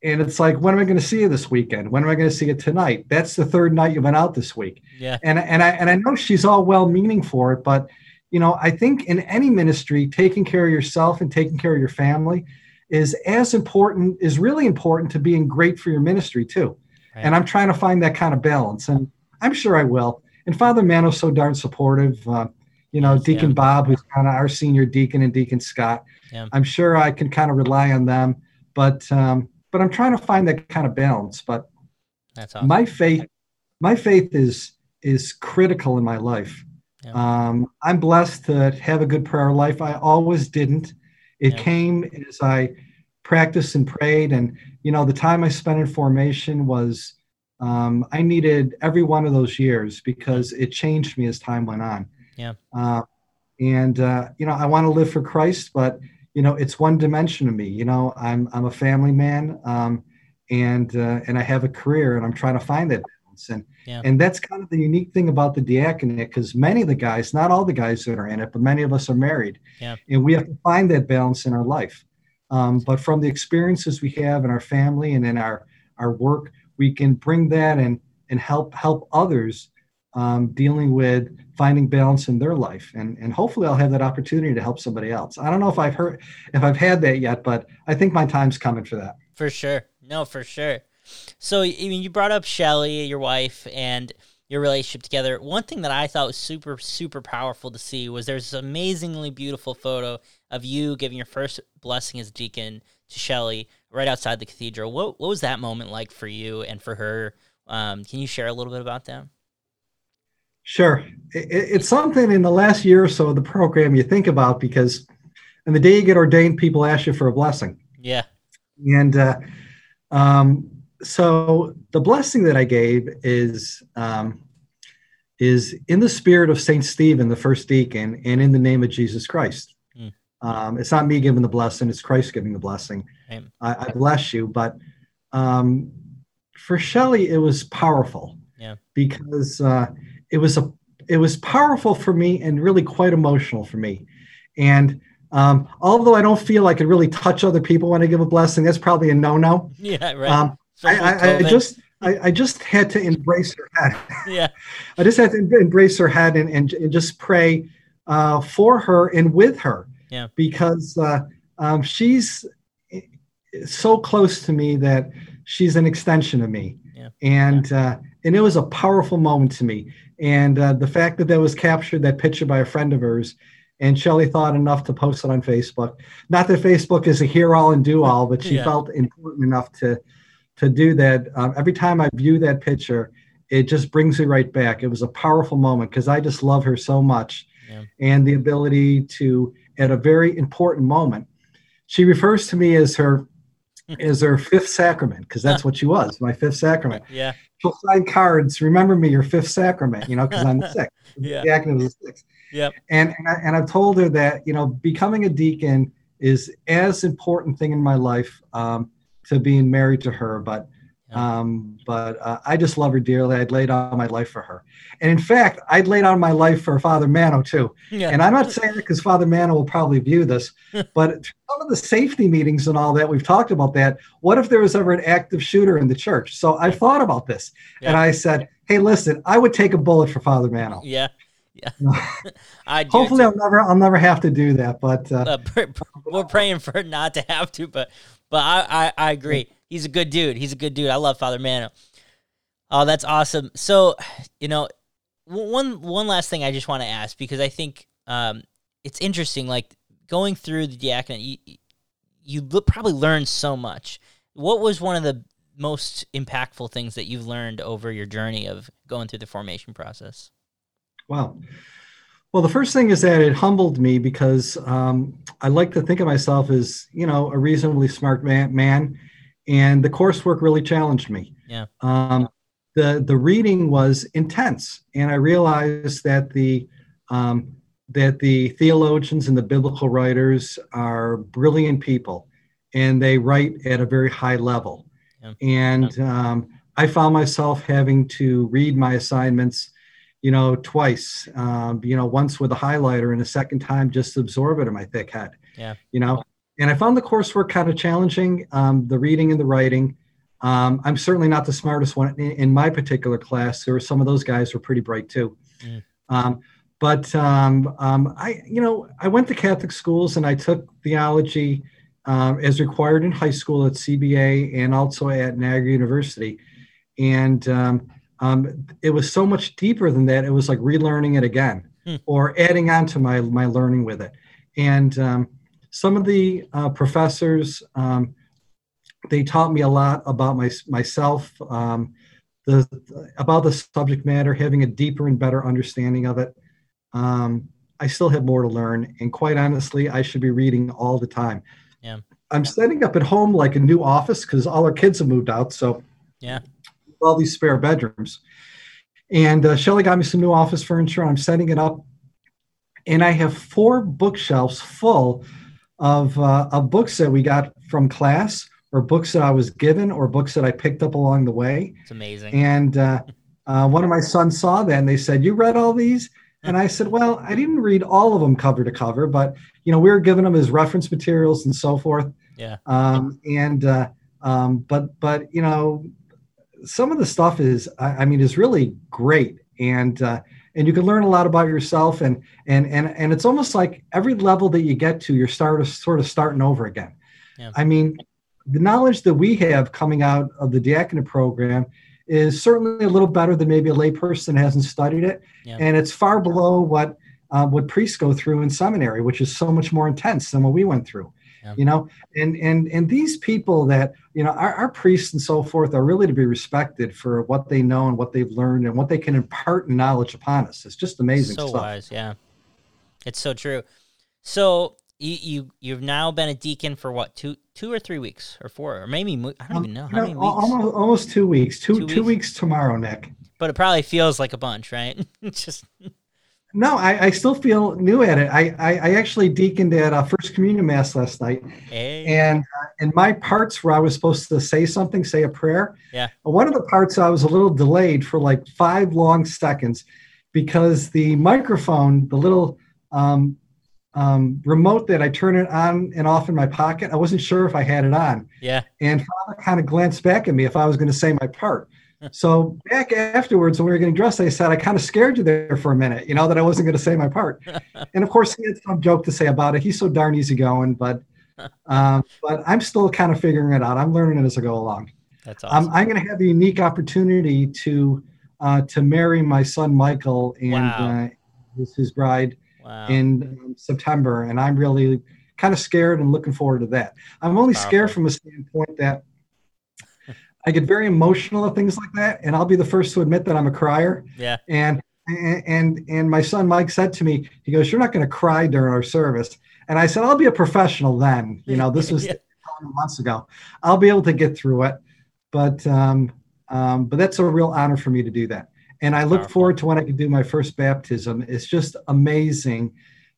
[SPEAKER 2] and it's like, when am I going to see you this weekend? When am I going to see you tonight? That's the third night you've been out this week.
[SPEAKER 1] Yeah.
[SPEAKER 2] And and I and I know she's all well meaning for it, but you know, I think in any ministry, taking care of yourself and taking care of your family is as important, is really important to being great for your ministry too. Right. And I'm trying to find that kind of balance, and I'm sure I will. And Father Mano's so darn supportive. Uh, you know, Deacon yeah. Bob, who's kind of our senior deacon, and Deacon Scott.
[SPEAKER 1] Yeah.
[SPEAKER 2] I'm sure I can kind of rely on them, but um, but I'm trying to find that kind of balance. But
[SPEAKER 1] That's awesome.
[SPEAKER 2] my faith, my faith is is critical in my life. Yeah. Um, I'm blessed to have a good prayer life. I always didn't. It yeah. came as I practiced and prayed. And, you know, the time I spent in formation was, um, I needed every one of those years because it changed me as time went on.
[SPEAKER 1] Yeah.
[SPEAKER 2] Uh, and, uh, you know, I want to live for Christ, but, you know, it's one dimension of me. You know, I'm, I'm a family man um, and, uh, and I have a career and I'm trying to find that balance. And,
[SPEAKER 1] yeah.
[SPEAKER 2] And that's kind of the unique thing about the diaconate because many of the guys, not all the guys that are in it, but many of us are married.
[SPEAKER 1] Yeah.
[SPEAKER 2] And we have to find that balance in our life. Um, but from the experiences we have in our family and in our, our work, we can bring that and, and help help others um, dealing with finding balance in their life. And, and hopefully I'll have that opportunity to help somebody else. I don't know if I've heard if I've had that yet, but I think my time's coming for that.
[SPEAKER 1] For sure. No, for sure. So, I mean, you brought up Shelly, your wife, and your relationship together. One thing that I thought was super, super powerful to see was there's this amazingly beautiful photo of you giving your first blessing as deacon to Shelly right outside the cathedral. What, what was that moment like for you and for her? Um, can you share a little bit about that?
[SPEAKER 2] Sure. It, it's something in the last year or so of the program you think about because on the day you get ordained, people ask you for a blessing.
[SPEAKER 1] Yeah.
[SPEAKER 2] And uh, um, so the blessing that I gave is um, is in the spirit of Saint Stephen, the first deacon, and in the name of Jesus Christ. Mm. Um, it's not me giving the blessing; it's Christ giving the blessing. I, I, bless you, but um, for Shelley, it was powerful.
[SPEAKER 1] Yeah.
[SPEAKER 2] Because uh, it was a it was powerful for me and really quite emotional for me, and um, although I don't feel I could really touch other people when I give a blessing, that's probably a no-no.
[SPEAKER 1] Yeah, right. Um,
[SPEAKER 2] I, I, I, just I, I, just had to embrace her head.
[SPEAKER 1] Yeah.
[SPEAKER 2] I just had to embrace her head and, and, and just pray uh, for her and with her.
[SPEAKER 1] Yeah.
[SPEAKER 2] Because uh, um, she's so close to me that she's an extension of me.
[SPEAKER 1] Yeah.
[SPEAKER 2] And uh, and it was a powerful moment to me. And uh, the fact that that was captured, that picture by a friend of hers, and Shelley thought enough to post it on Facebook. Not that Facebook is a hear all and do all, but she yeah. felt important enough to to do that. Um, every time I view that picture, it just brings me right back. It was a powerful moment because I just love her so much,
[SPEAKER 1] yeah.
[SPEAKER 2] and the ability to, at a very important moment, she refers to me as her as her fifth sacrament because that's what she was, my fifth sacrament.
[SPEAKER 1] Yeah.
[SPEAKER 2] She'll sign cards. Remember me, your fifth sacrament. You know, because I'm the sixth.
[SPEAKER 1] yeah.
[SPEAKER 2] The acronym is the sixth.
[SPEAKER 1] Yep.
[SPEAKER 2] And and, I, and I've told her that you know becoming a deacon is as important thing in my life. Um, to being married to her, but um, but uh, I just love her dearly. I'd lay down my life for her, and in fact, I'd lay down my life for Father Mano too.
[SPEAKER 1] Yeah.
[SPEAKER 2] And I'm not saying it because Father Mano will probably view this, but some of the safety meetings and all that we've talked about that. What if there was ever an active shooter in the church? So I thought about this, yeah. and I said, "Hey, listen, I would take a bullet for Father Mano."
[SPEAKER 1] Yeah. Yeah.
[SPEAKER 2] I Hopefully, too. I'll never, I'll never have to do that. But uh,
[SPEAKER 1] uh, we're praying for not to have to. But but I, I, I agree. He's a good dude. He's a good dude. I love Father Mano. Oh, that's awesome. So, you know, one one last thing I just want to ask because I think um, it's interesting. Like going through the diaconate, you, you probably learned so much. What was one of the most impactful things that you've learned over your journey of going through the formation process?
[SPEAKER 2] Wow. Well, the first thing is that it humbled me because um, I like to think of myself as, you know, a reasonably smart man, man and the coursework really challenged me.
[SPEAKER 1] Yeah.
[SPEAKER 2] Um, the the reading was intense, and I realized that the um, that the theologians and the biblical writers are brilliant people, and they write at a very high level. Yeah. And um, I found myself having to read my assignments you know, twice, um, you know, once with a highlighter and a second time just absorb it in my thick head.
[SPEAKER 1] Yeah.
[SPEAKER 2] You know, and I found the coursework kind of challenging, um, the reading and the writing. Um, I'm certainly not the smartest one in, in, my particular class. There were some of those guys were pretty bright too. Mm. Um, but um, um, I, you know, I went to Catholic schools and I took theology um, as required in high school at CBA and also at Niagara University. And um, it was so much deeper than that. It was like relearning it again hmm. or adding on to my, my learning with it. And um, some of the uh, professors, um, they taught me a lot about my, myself, um, the, about the subject matter, having a deeper and better understanding of it. Um, I still have more to learn. And quite honestly, I should be reading all the time.
[SPEAKER 1] Yeah.
[SPEAKER 2] I'm setting up at home like a new office because all our kids have moved out. So
[SPEAKER 1] yeah,
[SPEAKER 2] all these spare bedrooms. And uh, Shelly got me some new office furniture. I'm setting it up, and I have four bookshelves full of, uh, of books that we got from class, or books that I was given, or books that I picked up along the way.
[SPEAKER 1] It's amazing.
[SPEAKER 2] And uh, uh one of my sons saw that, and they said, "You read all these?" And I said, "Well, I didn't read all of them cover to cover, but you know, we were giving them as reference materials and so forth."
[SPEAKER 1] Yeah.
[SPEAKER 2] Um, and uh, um, but but you know, some of the stuff is, I, I mean, is really great, and uh, and you can learn a lot about yourself, and and and and it's almost like every level that you get to, you're start sort of starting over again. Yeah. I mean, the knowledge that we have coming out of the diaconate program is certainly a little better than maybe a layperson hasn't studied it, yeah. and it's far below what uh, what priests go through in seminary, which is so much more intense than what we went through yeah. you know? And and and these people that you know our, our, priests and so forth are really to be respected for what they know and what they've learned and what they can impart knowledge upon us. It's just amazing
[SPEAKER 1] so
[SPEAKER 2] stuff.
[SPEAKER 1] wise yeah. It's so true. So you, you you've now been a deacon for what two two or three weeks or four or maybe I don't um, even know. How many weeks?
[SPEAKER 2] almost almost two weeks. Two two weeks? two weeks tomorrow Nick.
[SPEAKER 1] But it probably feels like a bunch right? Just
[SPEAKER 2] no, I, I still feel new at it. I, I, I actually deaconed at a First Communion Mass last night,
[SPEAKER 1] hey.
[SPEAKER 2] and uh, in my parts where I was supposed to say something, say a prayer.
[SPEAKER 1] Yeah.
[SPEAKER 2] One of the parts I was a little delayed for like five long seconds, because the microphone, the little um, um, remote that I turn it on and off in my pocket, I wasn't sure if I had it on.
[SPEAKER 1] Yeah.
[SPEAKER 2] And Father kind of glanced back at me if I was going to say my part so back afterwards when we were getting dressed, I said, I kind of scared you there for a minute, you know, that I wasn't going to say my part. and of course, he had some joke to say about it. He's so darn easygoing, but um, but I'm still kind of figuring it out. I'm learning it as I go along.
[SPEAKER 1] That's awesome.
[SPEAKER 2] Um, I'm going to have the unique opportunity to uh, to marry my son Michael and wow. uh, his, his, bride wow. in um, September, and I'm really kind of scared and looking forward to that. I'm only Powerful. scared from a standpoint that I get very emotional at things like that, and I'll be the first to admit that I'm a crier.
[SPEAKER 1] Yeah.
[SPEAKER 2] And and and my son Mike said to me, he goes, "You're not going to cry during our service." And I said, "I'll be a professional then." You know, this was yeah. months ago. I'll be able to get through it, but um, um, but that's a real honor for me to do that. And I look Powerful. forward to when I can do my first baptism. It's just amazing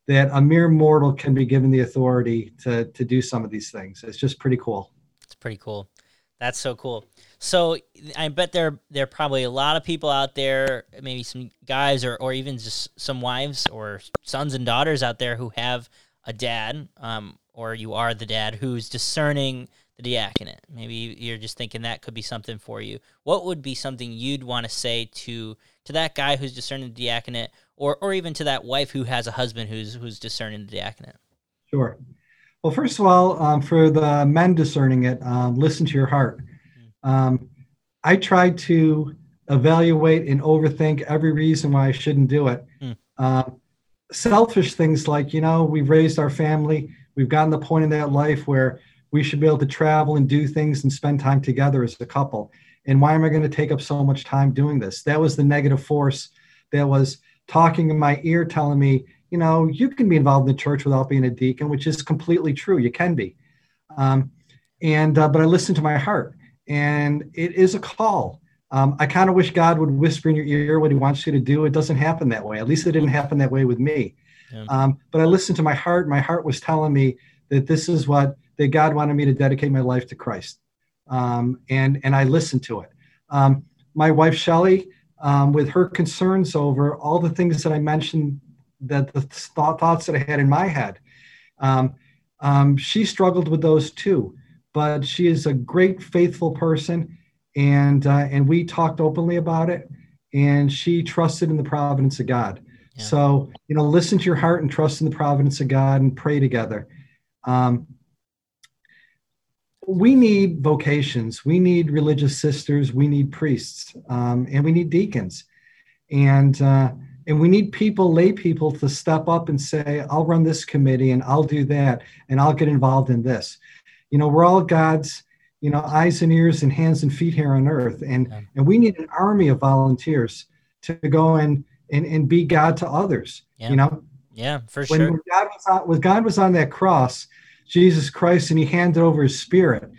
[SPEAKER 2] that a mere mortal can be given the authority to to do some of these things. It's just pretty cool.
[SPEAKER 1] It's pretty cool. That's so cool. So I bet there there are probably a lot of people out there, maybe some guys or, or even just some wives or sons and daughters out there who have a dad, um, or you are the dad who's discerning the diaconate. Maybe you're just thinking that could be something for you. What would be something you'd want to say to to that guy who's discerning the diaconate, or or even to that wife who has a husband who's who's discerning the diaconate?
[SPEAKER 2] Sure. Well, first of all, um, for the men discerning it, um, listen to your heart. Um, I tried to evaluate and overthink every reason why I shouldn't do it. Mm. selfish things like, you know, we've raised our family, we've gotten the point in that life where we should be able to travel and do things and spend time together as a couple. And why am I going to take up so much time doing this? That was the negative force that was talking in my ear, telling me, you know, you can be involved in the church without being a deacon, which is completely true. You can be. Um, and, uh, but I listened to my heart, and it is a call. Um, I kind of wish God would whisper in your ear what He wants you to do. It doesn't happen that way. At least it didn't happen that way with me. Yeah. Um, but I listened to my heart. My heart was telling me that this is what that God wanted me to dedicate my life to Christ, um, and and I listened to it. Um, my wife Shelley, um, with her concerns over all the things that I mentioned, that the thought, thoughts that I had in my head, um, um, she struggled with those too. But she is a great, faithful person and uh, and we talked openly about it and she trusted in the providence of god. Yeah. so you know listen to your heart and trust in the providence of god and pray together. Um, we need vocations. We need religious sisters. We need priests um, and we need deacons. And uh, and we need people lay people to step up and say i'll run this committee and i'll do that and i'll get involved in this you know we're all god's you know eyes and ears and hands and feet here on earth. And yeah. and we need an army of volunteers to go and and, and be god to others
[SPEAKER 1] yeah.
[SPEAKER 2] you know?
[SPEAKER 1] Yeah for
[SPEAKER 2] when,
[SPEAKER 1] sure.
[SPEAKER 2] when god was on when god was on that cross jesus christ and he handed over his spirit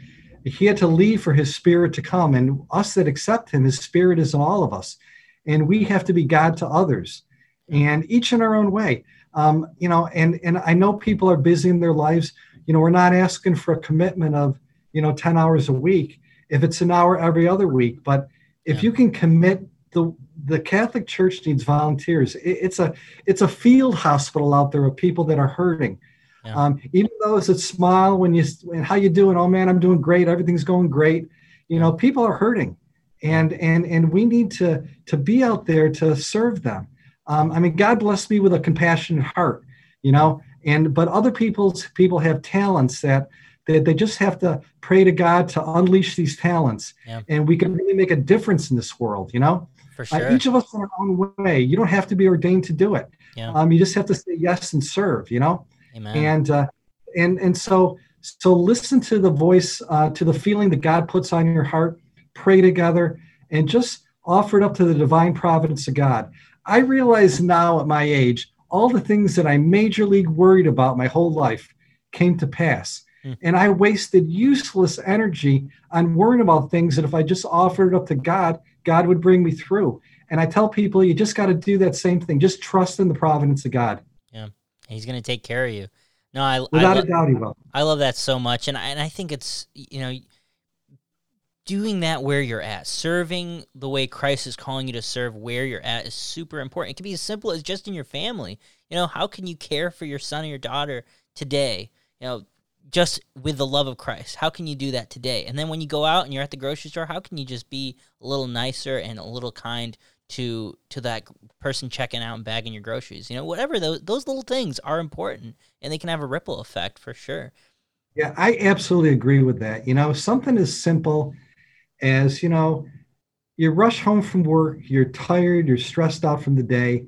[SPEAKER 2] he had to leave for his spirit to come. And us that accept him his spirit is in all of us. And we have to be god to others and each in our own way. Um, you know and and i know people are busy in their lives you know we're not asking for a commitment of you know 10 hours a week. If it's an hour every other week but if yeah. you can commit the the catholic church needs volunteers. It, it's a it's a field hospital out there of people that are hurting. Yeah. um, even though it's a smile when you and how you doing? Oh man i'm doing great. Everything's going great. You know people are hurting. And and and we need to to be out there to serve them. Um, i mean god bless me with a compassionate heart you know and but other people's people have talents that they, they just have to pray to God to unleash these talents. Yeah. And we can really make a difference in this world, you know?
[SPEAKER 1] For sure.
[SPEAKER 2] Uh, each of us in our own way. You don't have to be ordained to do it. Yeah. Um, you just have to say yes and serve, you know?
[SPEAKER 1] Amen.
[SPEAKER 2] And uh, and and so so listen to the voice, uh, to the feeling that God puts on your heart, pray together, and just offer it up to the divine providence of God. I realize now at my age, all the things that I major league worried about my whole life came to pass. Hmm. And I wasted useless energy on worrying about things that if I just offered it up to God, God would bring me through. And I tell people, you just got to do that same thing. Just trust in the providence of God.
[SPEAKER 1] Yeah, He's going to take care of you. No, I
[SPEAKER 2] without
[SPEAKER 1] I
[SPEAKER 2] lo- a doubt, He will.
[SPEAKER 1] I love that so much, and I, and I think it's you know doing that where you're at, serving the way Christ is calling you to serve where you're at is super important. It can be as simple as just in your family. You know, how can you care for your son or your daughter today? You know, just with the love of Christ. How can you do that today? And then when you go out and you're at the grocery store, how can you just be a little nicer and a little kind to to that person checking out and bagging your groceries? You know, whatever those those little things are important and they can have a ripple effect for sure.
[SPEAKER 2] Yeah, I absolutely agree with that. You know, something as simple as, you know, you rush home from work, you're tired, you're stressed out from the day.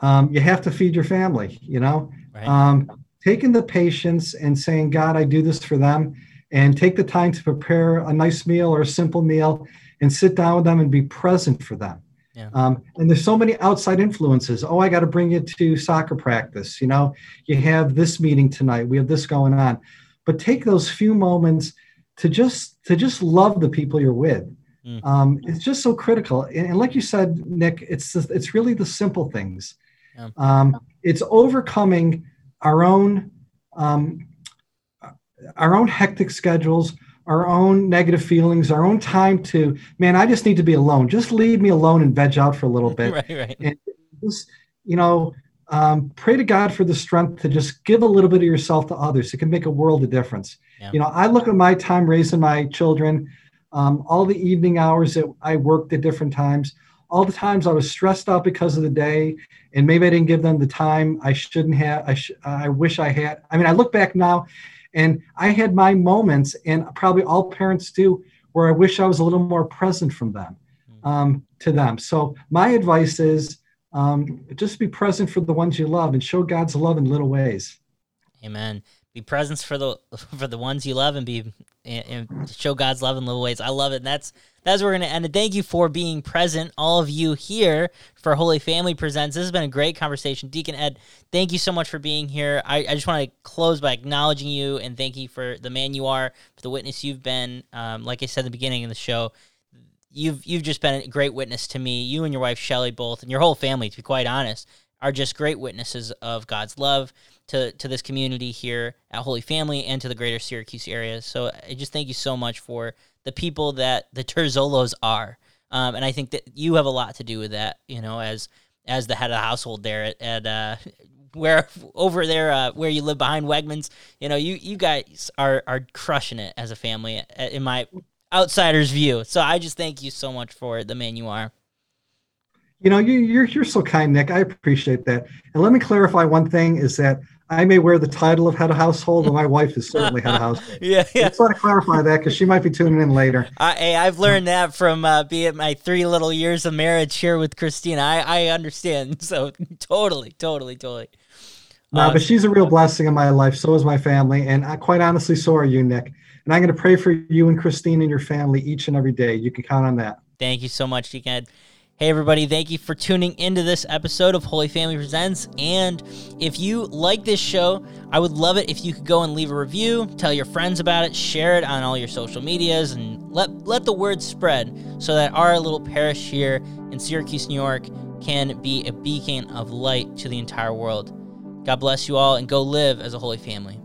[SPEAKER 2] Um, you have to feed your family, you know. Right. Um, taking the patience and saying, God, I do this for them, and take the time to prepare a nice meal or a simple meal and sit down with them and be present for them. Yeah. Um, and there's so many outside influences. Oh, I got to bring you to soccer practice. You know, you have this meeting tonight. We have this going on. But take those few moments to just to just love the people you're with. Mm. Um, it's just so critical. And, and, like you said, Nick, it's it's really the simple things. Yeah. Um, it's overcoming our own um, our own hectic schedules our own negative feelings our own time to man i just need to be alone just leave me alone and veg out for a little bit
[SPEAKER 1] right right
[SPEAKER 2] and just you know um, pray to god for the strength to just give a little bit of yourself to others it can make a world of difference yeah. you know i look at my time raising my children um, all the evening hours that i worked at different times all the times I was stressed out because of the day, and maybe I didn't give them the time I shouldn't have. I sh- I wish I had. I mean, I look back now, and I had my moments, and probably all parents do, where I wish I was a little more present from them, mm. um, to them. So my advice is um, just be present for the ones you love and show God's love in little ways.
[SPEAKER 1] Amen be presents for the for the ones you love and be and, and show God's love in little ways. I love it. And that's that's where we're gonna end it. Thank you for being present, all of you here for Holy Family Presents. This has been a great conversation. Deacon Ed, thank you so much for being here. I, I just want to close by acknowledging you and thank you for the man you are, for the witness you've been. Um, like I said at the beginning of the show, you've you've just been a great witness to me. You and your wife Shelly both, and your whole family, to be quite honest, are just great witnesses of God's love to to this community here at Holy Family and to the greater Syracuse area. So I just thank you so much for the people that the Terzolos are, um, and I think that you have a lot to do with that. You know, as as the head of the household there at, at uh, where over there uh, where you live behind Wegmans, you know, you you guys are are crushing it as a family in my outsider's view. So I just thank you so much for the man you are.
[SPEAKER 2] You know, you, you're you're so kind, Nick. I appreciate that. And let me clarify one thing: is that I may wear the title of head of household, but my wife is certainly head of household.
[SPEAKER 1] yeah, yeah.
[SPEAKER 2] Just want to clarify that because she might be tuning in later.
[SPEAKER 1] I, hey, I've learned that from uh, being my three little years of marriage here with Christina. I, I understand. So totally, totally, totally.
[SPEAKER 2] No, uh, but she's a real blessing in my life. So is my family, and I, quite honestly, so are you, Nick. And I'm going to pray for you and Christine and your family each and every day. You can count on that.
[SPEAKER 1] Thank you so much, Deacon. Hey, everybody, thank you for tuning into this episode of Holy Family Presents. And if you like this show, I would love it if you could go and leave a review, tell your friends about it, share it on all your social medias, and let, let the word spread so that our little parish here in Syracuse, New York can be a beacon of light to the entire world. God bless you all and go live as a holy family.